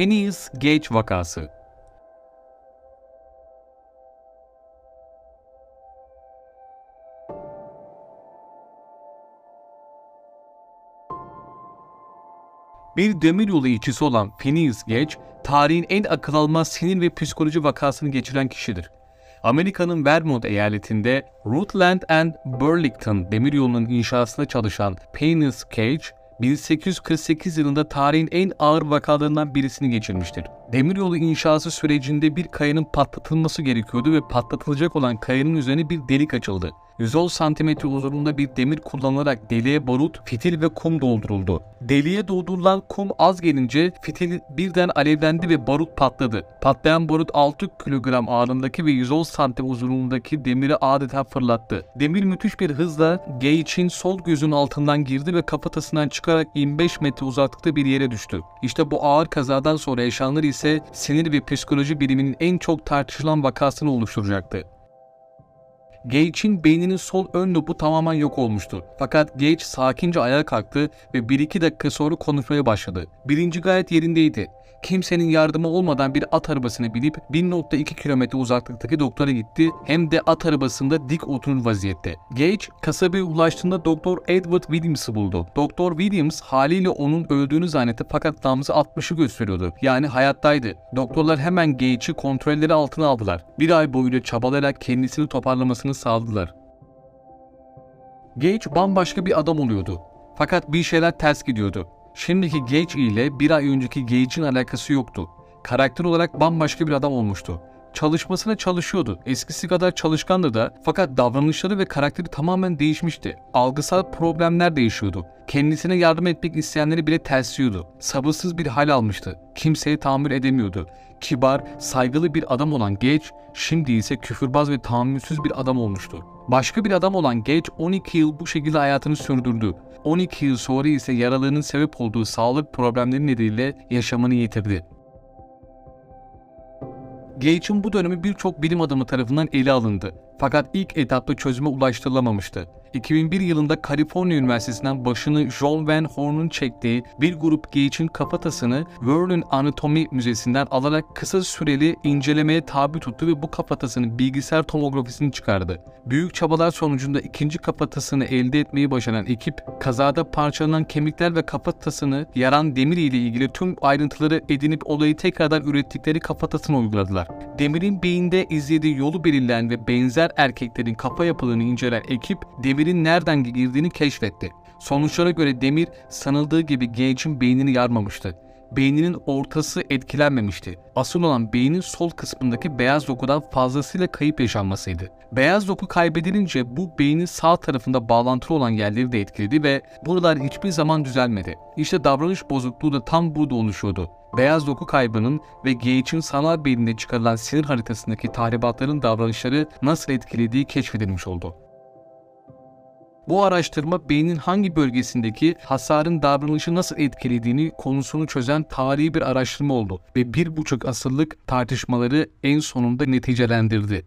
Phineas Gage vakası Bir demiryolu işçisi olan Phineas Gage, tarihin en akıl almaz sinir ve psikoloji vakasını geçiren kişidir. Amerika'nın Vermont eyaletinde Rutland and Burlington demiryolunun inşasında çalışan Phineas Gage, 1848 yılında tarihin en ağır vakalarından birisini geçirmiştir. Demiryolu inşası sürecinde bir kayanın patlatılması gerekiyordu ve patlatılacak olan kayanın üzerine bir delik açıldı. 110 santimetre uzunluğunda bir demir kullanılarak deliğe barut, fitil ve kum dolduruldu. Deliğe doldurulan kum az gelince fitil birden alevlendi ve barut patladı. Patlayan barut 6 kilogram ağırlığındaki ve 110 santim uzunluğundaki demiri adeta fırlattı. Demir müthiş bir hızla Gage'in sol gözünün altından girdi ve kafatasından çıkarak 25 metre uzaklıkta bir yere düştü. İşte bu ağır kazadan sonra yaşananlar ise sinir ve psikoloji biliminin en çok tartışılan vakasını oluşturacaktı. Gage'in beyninin sol ön lobu tamamen yok olmuştu. Fakat Gage sakince ayağa kalktı ve 1-2 dakika sonra konuşmaya başladı. Birinci gayet yerindeydi. Kimsenin yardımı olmadan bir at arabasına binip 1.2 kilometre uzaklıktaki doktora gitti hem de at arabasında dik oturur vaziyette. Gage kasabaya ulaştığında Doktor Edward Williams'ı buldu. Doktor Williams haliyle onun öldüğünü zannetti fakat nabzı 60'ı gösteriyordu. Yani hayattaydı. Doktorlar hemen Gage'i kontrolleri altına aldılar. Bir ay boyunca çabalayarak kendisini toparlamasını sağladılar. Gage bambaşka bir adam oluyordu. Fakat bir şeyler ters gidiyordu. Şimdiki Gage ile bir ay önceki Gage'in alakası yoktu. Karakter olarak bambaşka bir adam olmuştu. Çalışmasına çalışıyordu. Eskisi kadar çalışkandı da fakat davranışları ve karakteri tamamen değişmişti. Algısal problemler değişiyordu. Kendisine yardım etmek isteyenleri bile tersliyordu. Sabırsız bir hal almıştı. Kimseye tahammül edemiyordu. Kibar, saygılı bir adam olan Gage, şimdi ise küfürbaz ve tahammülsüz bir adam olmuştu. Başka bir adam olan Gage 12 yıl bu şekilde hayatını sürdürdü. 12 yıl sonra ise yaralığının sebep olduğu sağlık problemleri nedeniyle yaşamını yitirdi. Gage'in bu dönemi birçok bilim adamı tarafından ele alındı. Fakat ilk etapta çözüme ulaştırılamamıştı. 2001 yılında Kaliforniya Üniversitesi'nden başını John Van Horn'un çektiği bir grup Gage'in kafatasını Vernon Anatomy Müzesi'nden alarak kısa süreli incelemeye tabi tuttu ve bu kafatasının bilgisayar tomografisini çıkardı. Büyük çabalar sonucunda ikinci kafatasını elde etmeyi başaran ekip kazada parçalanan kemikler ve kafatasını yaran demir ile ilgili tüm ayrıntıları edinip olayı tekrardan ürettikleri kafatasını uyguladılar. Demirin beyinde izlediği yolu belirleyen ve benzer erkeklerin kafa yapılarını incelen ekip demirin nereden girdiğini keşfetti. Sonuçlara göre demir sanıldığı gibi Gage'in beynini yarmamıştı. Beyninin ortası etkilenmemişti. Asıl olan beynin sol kısmındaki beyaz dokudan fazlasıyla kayıp yaşanmasıydı. Beyaz doku kaybedilince bu beynin sağ tarafında bağlantılı olan yerleri de etkiledi ve buralar hiçbir zaman düzelmedi. İşte davranış bozukluğu da tam burada oluşuyordu. Beyaz doku kaybının ve Gage'in sanal beyninde çıkarılan sinir haritasındaki tahribatların davranışları nasıl etkilediği keşfedilmiş oldu. Bu araştırma beynin hangi bölgesindeki hasarın davranışı nasıl etkilediğini konusunu çözen tarihi bir araştırma oldu ve bir buçuk asırlık tartışmaları en sonunda neticelendirdi.